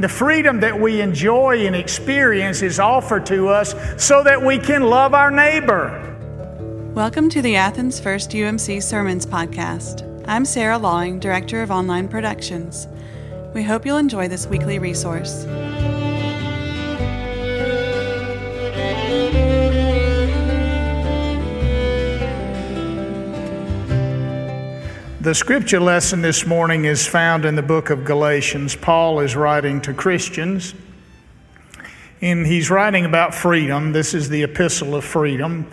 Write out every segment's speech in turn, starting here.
The freedom that we enjoy and experience is offered to us so that we can love our neighbor. Welcome to the Athens First UMC Sermons Podcast. I'm Sarah Lawing, Director of Online Productions. We hope you'll enjoy this weekly resource. The scripture lesson this morning is found in the book of Galatians. Paul is writing to Christians, and he's writing about freedom. This is the epistle of freedom,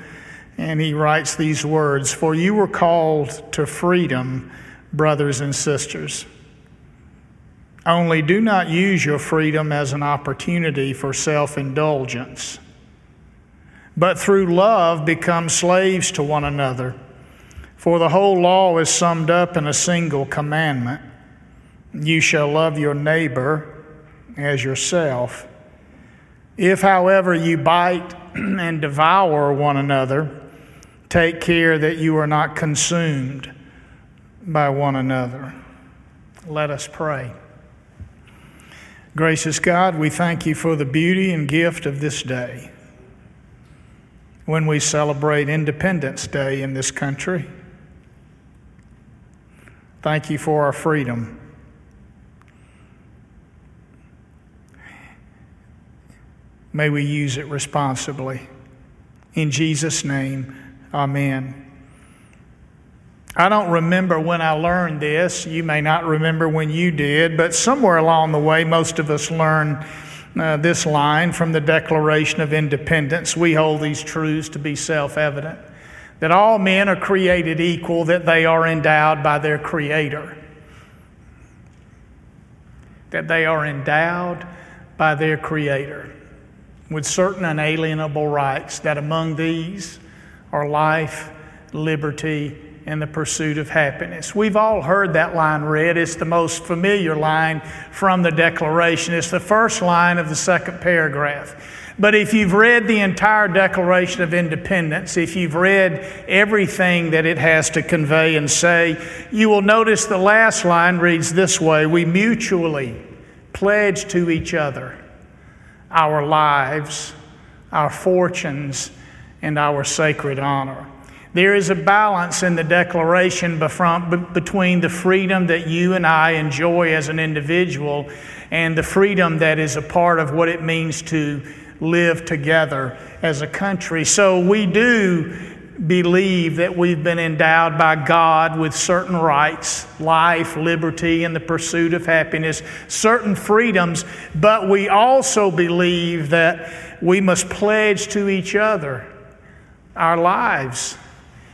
and he writes these words For you were called to freedom, brothers and sisters. Only do not use your freedom as an opportunity for self indulgence, but through love become slaves to one another. For the whole law is summed up in a single commandment You shall love your neighbor as yourself. If, however, you bite and devour one another, take care that you are not consumed by one another. Let us pray. Gracious God, we thank you for the beauty and gift of this day when we celebrate Independence Day in this country. Thank you for our freedom. May we use it responsibly. In Jesus' name, amen. I don't remember when I learned this. You may not remember when you did, but somewhere along the way, most of us learned uh, this line from the Declaration of Independence. We hold these truths to be self evident that all men are created equal, that they are endowed by their Creator. That they are endowed by their Creator with certain unalienable rights, that among these are life, liberty, and the pursuit of happiness. We've all heard that line read. It's the most familiar line from the Declaration. It's the first line of the second paragraph. But if you've read the entire Declaration of Independence, if you've read everything that it has to convey and say, you will notice the last line reads this way We mutually pledge to each other our lives, our fortunes, and our sacred honor. There is a balance in the declaration between the freedom that you and I enjoy as an individual and the freedom that is a part of what it means to live together as a country. So we do believe that we've been endowed by God with certain rights life, liberty, and the pursuit of happiness, certain freedoms, but we also believe that we must pledge to each other our lives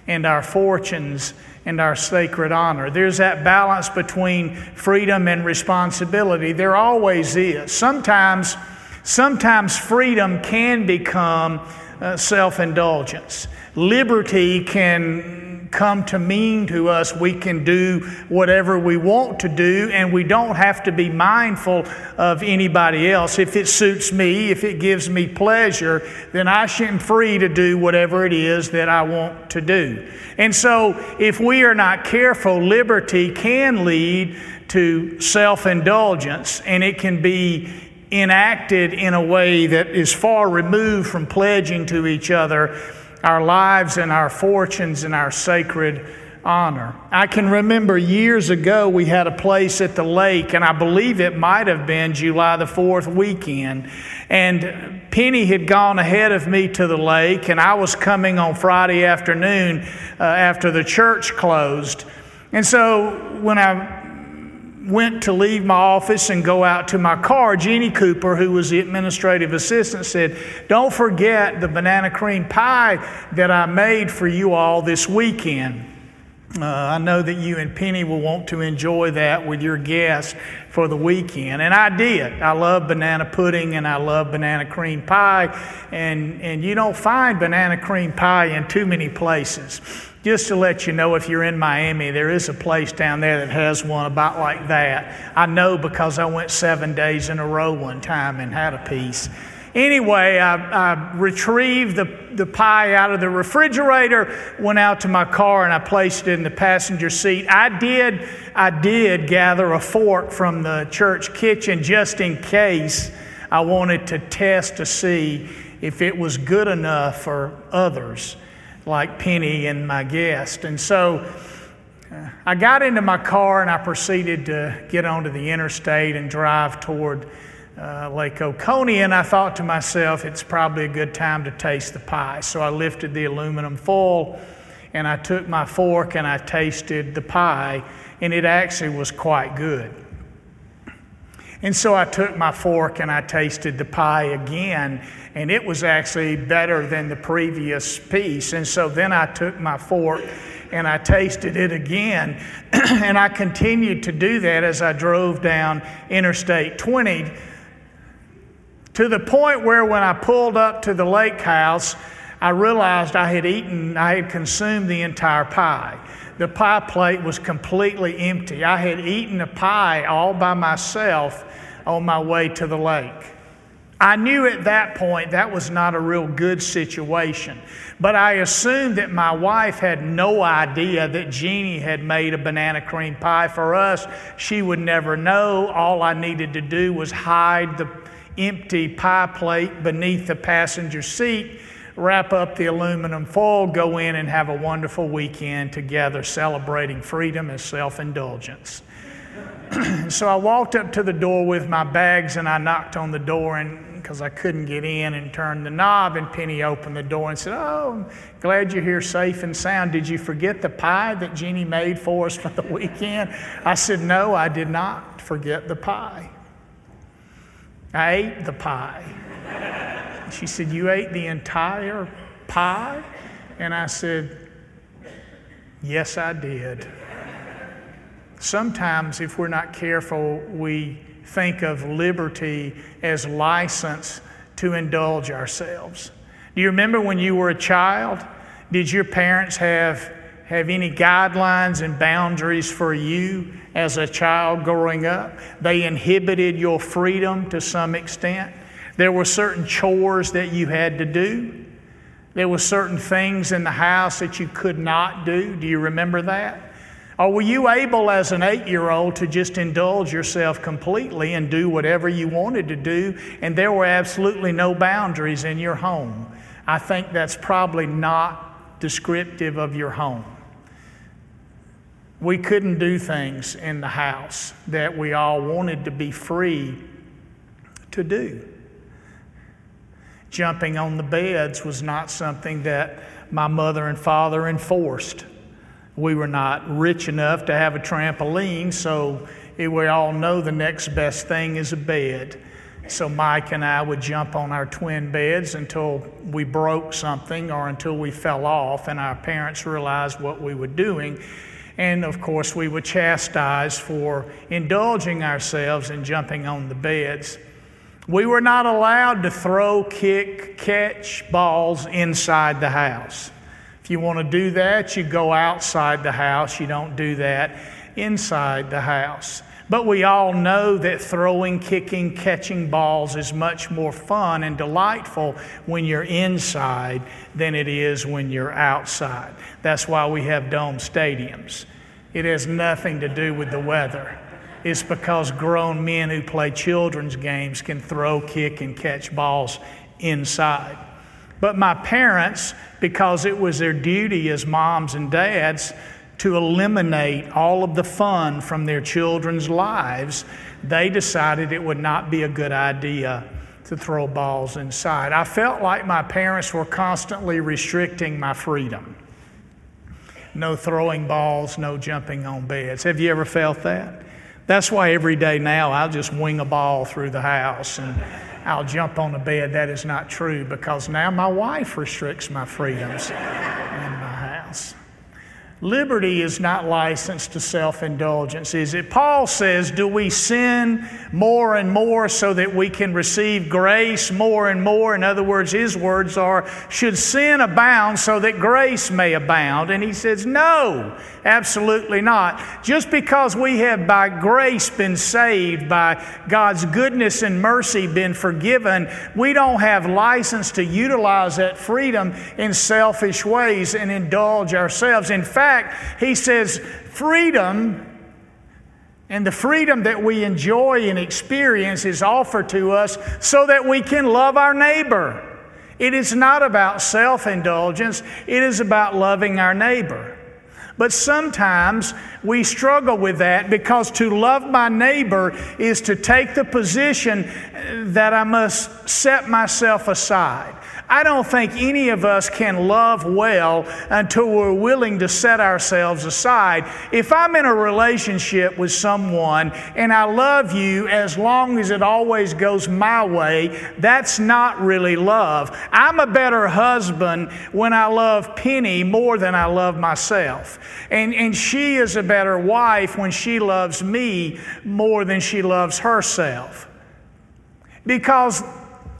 and our fortunes and our sacred honor. There's that balance between freedom and responsibility. There always is. Sometimes Sometimes freedom can become uh, self indulgence. Liberty can come to mean to us we can do whatever we want to do and we don't have to be mindful of anybody else. If it suits me, if it gives me pleasure, then I am free to do whatever it is that I want to do. And so, if we are not careful, liberty can lead to self indulgence and it can be enacted in a way that is far removed from pledging to each other our lives and our fortunes and our sacred honor. I can remember years ago we had a place at the lake, and I believe it might have been July the 4th weekend. And Penny had gone ahead of me to the lake, and I was coming on Friday afternoon uh, after the church closed. And so when I went to leave my office and go out to my car, Jeannie Cooper, who was the administrative assistant, said, Don't forget the banana cream pie that I made for you all this weekend. Uh, I know that you and Penny will want to enjoy that with your guests for the weekend. And I did. I love banana pudding and I love banana cream pie. And, and you don't find banana cream pie in too many places. Just to let you know, if you're in Miami, there is a place down there that has one about like that. I know because I went seven days in a row one time and had a piece. Anyway, I, I, retrieved the, the pie out of the refrigerator, went out to my car, and I placed it in the passenger seat. I did, I did gather a fork from the church kitchen just in case I wanted to test to see if it was good enough for others, like Penny and my guest. And so uh, I got into my car and I proceeded to get onto the interstate and drive toward uh, Lake Oconee, and I thought to myself, it's probably a good time to taste the pie. So I lifted the aluminum foil and I took my fork and I tasted the pie, and it actually was quite good. And so I took my fork and I tasted the pie again, and it was actually better than the previous piece. And so then I took my fork and I tasted it again. and I continued to do that as I drove down Interstate 20 to the point where when I pulled up to the lake house, I realized I had eaten, I had consumed the entire pie. The pie plate was completely empty. I had eaten a pie all by myself on my way to the lake. I knew at that point that was not a real good situation, but I assumed that my wife had no idea that Jeannie had made a banana cream pie for us. She would never know. All I needed to do was hide the empty pie plate beneath the passenger seat, wrap up the aluminum foil, go in and have a wonderful weekend together celebrating freedom and self indulgence. so I walked up to the door with my bags and I knocked on the door and because I couldn't get in and turned the knob and Penny opened the door and said, "Oh, I'm glad you're here safe and sound. Did you forget the pie that Jeannie made for us for the weekend?" I said, "No, I did not forget the pie." I ate the pie. She said, You ate the entire pie? And I said, Yes, I did. Sometimes, if we're not careful, we think of liberty as license to indulge ourselves. Do you remember when you were a child? Did your parents have, have any guidelines and boundaries for you as a child growing up. They inhibited your freedom to some extent. There were certain chores that you had to do. There were certain things in the house that you could not do. Do you remember that? Or were you able as an eight year old to just indulge yourself completely and do whatever you wanted to do, and there were absolutely no boundaries in your home? I think that's probably not descriptive of your home we couldn't do things in the house that we all wanted to be free to do. Jumping on the beds was not something that my mother and father enforced. We were not rich enough to have a trampoline, so we all know the next best thing is a bed. So Mike and I would jump on our twin beds until we broke something or until we fell off, and our parents realized what we were doing and of course, we were chastised for indulging ourselves and jumping on the beds. We were not allowed to throw, kick, catch balls inside the house. If you want to do that, you go outside the house. You don't do that inside the house. But we all know that throwing, kicking, catching balls is much more fun and delightful when you're inside than it is when you're outside. That's why we have dome stadiums. It has nothing to do with the weather. It's because grown men who play children's games can throw, kick, and catch balls inside. But my parents, because it was their duty as moms and dads, to eliminate all of the fun from their children's lives, they decided it would not be a good idea to throw balls inside. I felt like my parents were constantly restricting my freedom. No throwing balls, no jumping on beds. Have you ever felt that? That's why every day now I'll just wing a ball through the house and I'll jump on the bed. That is not true because now my wife restricts my freedoms. Liberty is not licensed to self indulgence, is it? Paul says, Do we sin more and more so that we can receive grace more and more? In other words, his words are, Should sin abound so that grace may abound? And he says, No, absolutely not. Just because we have by grace been saved, by God's goodness and mercy been forgiven, we don't have license to utilize that freedom in selfish ways and indulge ourselves. In fact, fact, he says freedom and the freedom that we enjoy and experience is offered to us so that we can love our neighbor. It is not about self indulgence, it is about loving our neighbor. But sometimes we struggle with that because to love my neighbor is to take the position that I must set myself aside. I don't think any of us can love well until we're willing to set ourselves aside. If I'm in a relationship with someone and I love you as long as it always goes my way, that's not really love. I'm a better husband when I love Penny more than I love myself. And, and she is a better wife when she loves me more than she loves herself. Because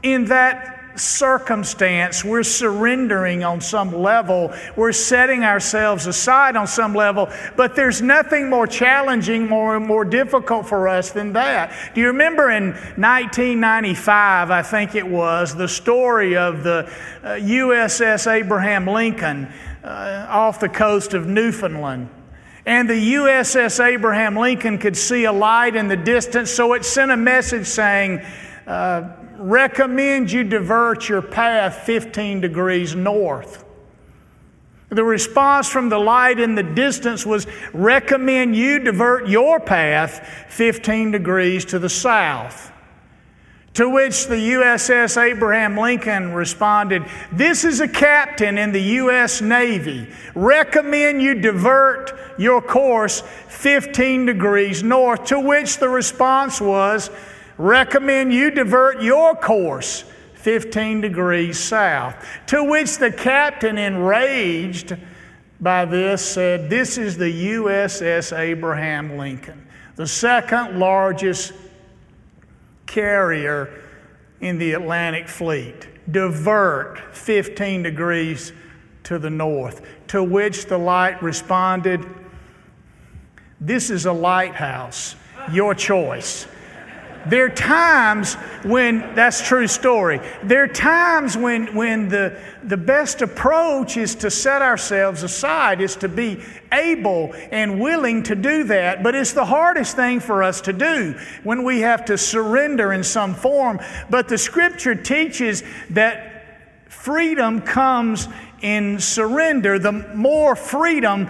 in that circumstance, we're surrendering on some level, we're setting ourselves aside on some level, but there's nothing more challenging, more, more difficult for us than that. Do you remember in 1995, I think it was, the story of the uh, USS Abraham Lincoln uh, off the coast of Newfoundland? And the USS Abraham Lincoln could see a light in the distance, so it sent a message saying, uh, recommend you divert your path 15 degrees north. The response from the light in the distance was recommend you divert your path 15 degrees to the south. To which the USS Abraham Lincoln responded, This is a captain in the U.S. Navy. Recommend you divert your course 15 degrees north. To which the response was, recommend you divert your course 15 degrees south. To which the captain, enraged by this, said, This is the USS Abraham Lincoln, the second largest carrier in the Atlantic Fleet. Divert 15 degrees to the north. To which the light responded, This is a lighthouse, your choice. There are times when, that's true story. There are times when, when the, the best approach is to set ourselves aside, is to be able and willing to do that. But it's the hardest thing for us to do when we have to surrender in some form. But the scripture teaches that freedom comes in surrender. The more freedom,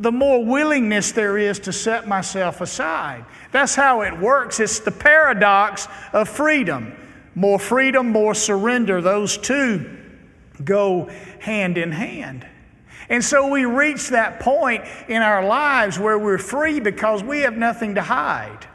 the more willingness there is to set myself aside. That's how it works. It's the paradox of freedom. More freedom, more surrender. Those two go hand in hand. And so we reach that point in our lives where we're free because we have nothing to hide.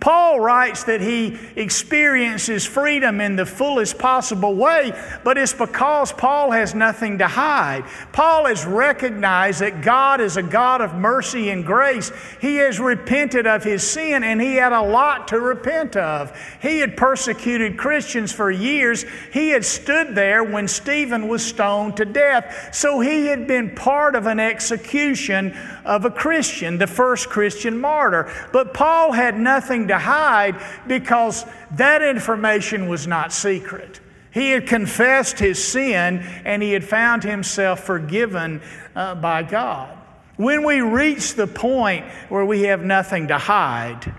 Paul writes that he experiences freedom in the fullest possible way, but it's because Paul has nothing to hide. Paul has recognized that God is a God of mercy and grace. He has repented of his sin, and he had a lot to repent of. He had persecuted Christians for years. He had stood there when Stephen was stoned to death. So he had been part of an execution of a Christian, the first Christian martyr. But Paul had nothing to hide because that information was not secret. He had confessed his sin and he had found himself forgiven uh, by God. When we reach the point where we have nothing to hide,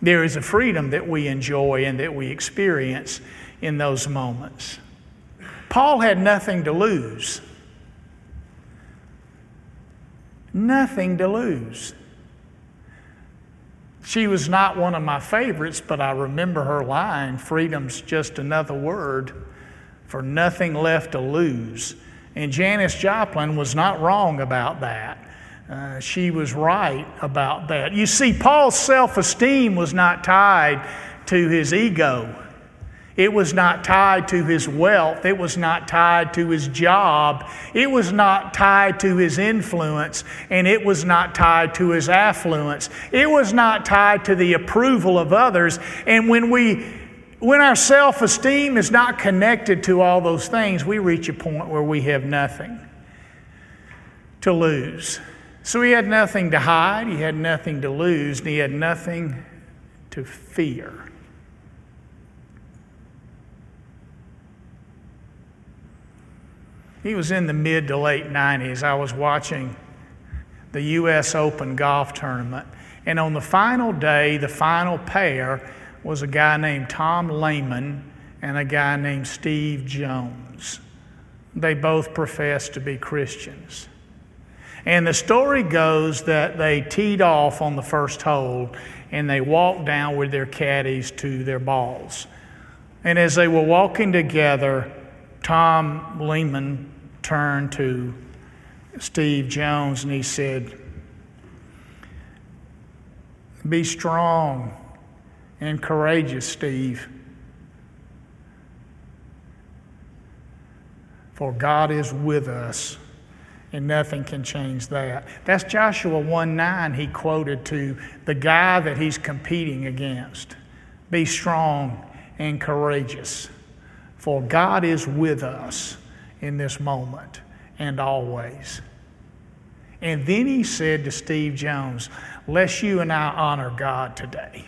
there is a freedom that we enjoy and that we experience in those moments. Paul had nothing to lose. Nothing to lose. She was not one of my favorites, but I remember her line freedom's just another word for nothing left to lose. And Janis Joplin was not wrong about that. Uh, she was right about that. You see, Paul's self esteem was not tied to his ego. It was not tied to his wealth. It was not tied to his job. It was not tied to his influence. And it was not tied to his affluence. It was not tied to the approval of others. And when we when our self esteem is not connected to all those things, we reach a point where we have nothing to lose. So he had nothing to hide, he had nothing to lose, and he had nothing to fear. He was in the mid to late 90s. I was watching the U.S. Open golf tournament. And on the final day, the final pair was a guy named Tom Lehman and a guy named Steve Jones. They both professed to be Christians. And the story goes that they teed off on the first hole and they walked down with their caddies to their balls. And as they were walking together, Tom Lehman turned to Steve Jones and he said, Be strong and courageous, Steve. For God is with us, and nothing can change that. That's Joshua 1 9, he quoted to the guy that he's competing against. Be strong and courageous, for God is with us in this moment and always. And then he said to Steve Jones, Lest you and I honor God today.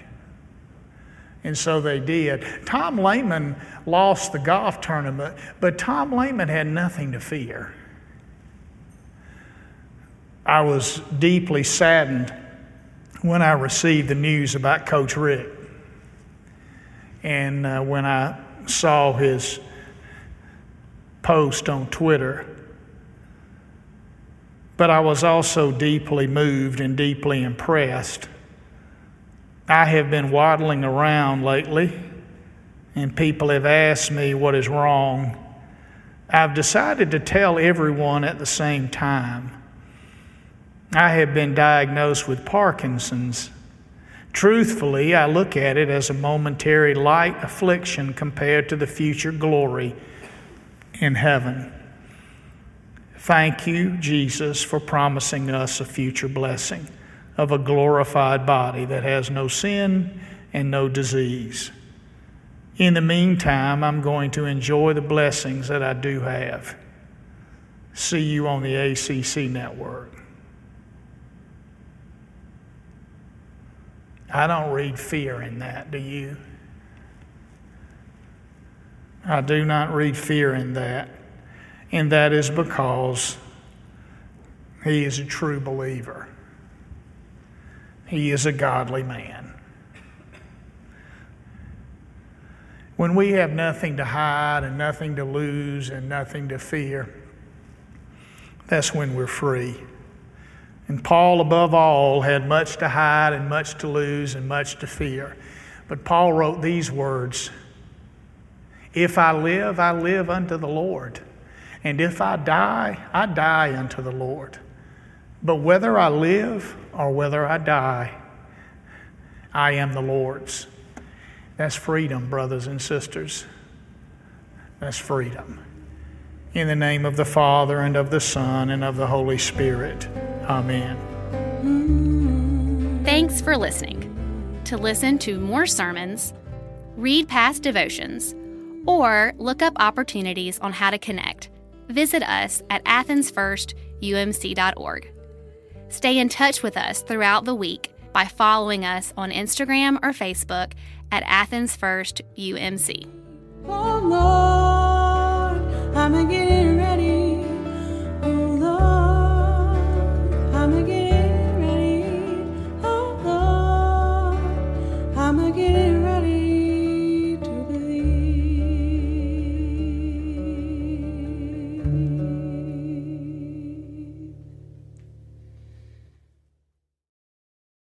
And so they did. Tom Lehman lost the golf tournament, but Tom Lehman had nothing to fear. I was deeply saddened when I received the news about Coach Richt. And uh, when I saw his post on Twitter. But I was also deeply moved and deeply impressed. I have been waddling around lately, and people have asked me what is wrong. I've decided to tell everyone at the same time. I have been diagnosed with Parkinson's. Truthfully, I look at it as a momentary light affliction compared to the future glory in heaven. Thank you, Jesus, for promising us a future blessing of a glorified body that has no sin and no disease. In the meantime, I'm going to enjoy the blessings that I do have. See you on the ACC network. I don't read fear in that, do you? I do not read fear in that. And that is because he is a true believer. He is a godly man. When we have nothing to hide and nothing to lose and nothing to fear, that's when we're free. And Paul, above all, had much to hide and much to lose and much to fear. But Paul wrote these words if I live, I live unto the Lord. And if I die, I die unto the Lord. But whether I live or whether I die, I am the Lord's. That's freedom, brothers and sisters. That's freedom. In the name of the Father, and of the Son, and of the Holy Spirit. Amen. Thanks for listening. To listen to more sermons, read past devotions, or look up opportunities on how to connect, visit us at athensfirstumc.org. Stay in touch with us throughout the week by following us on Instagram or Facebook at Athens First UMC. I'm getting.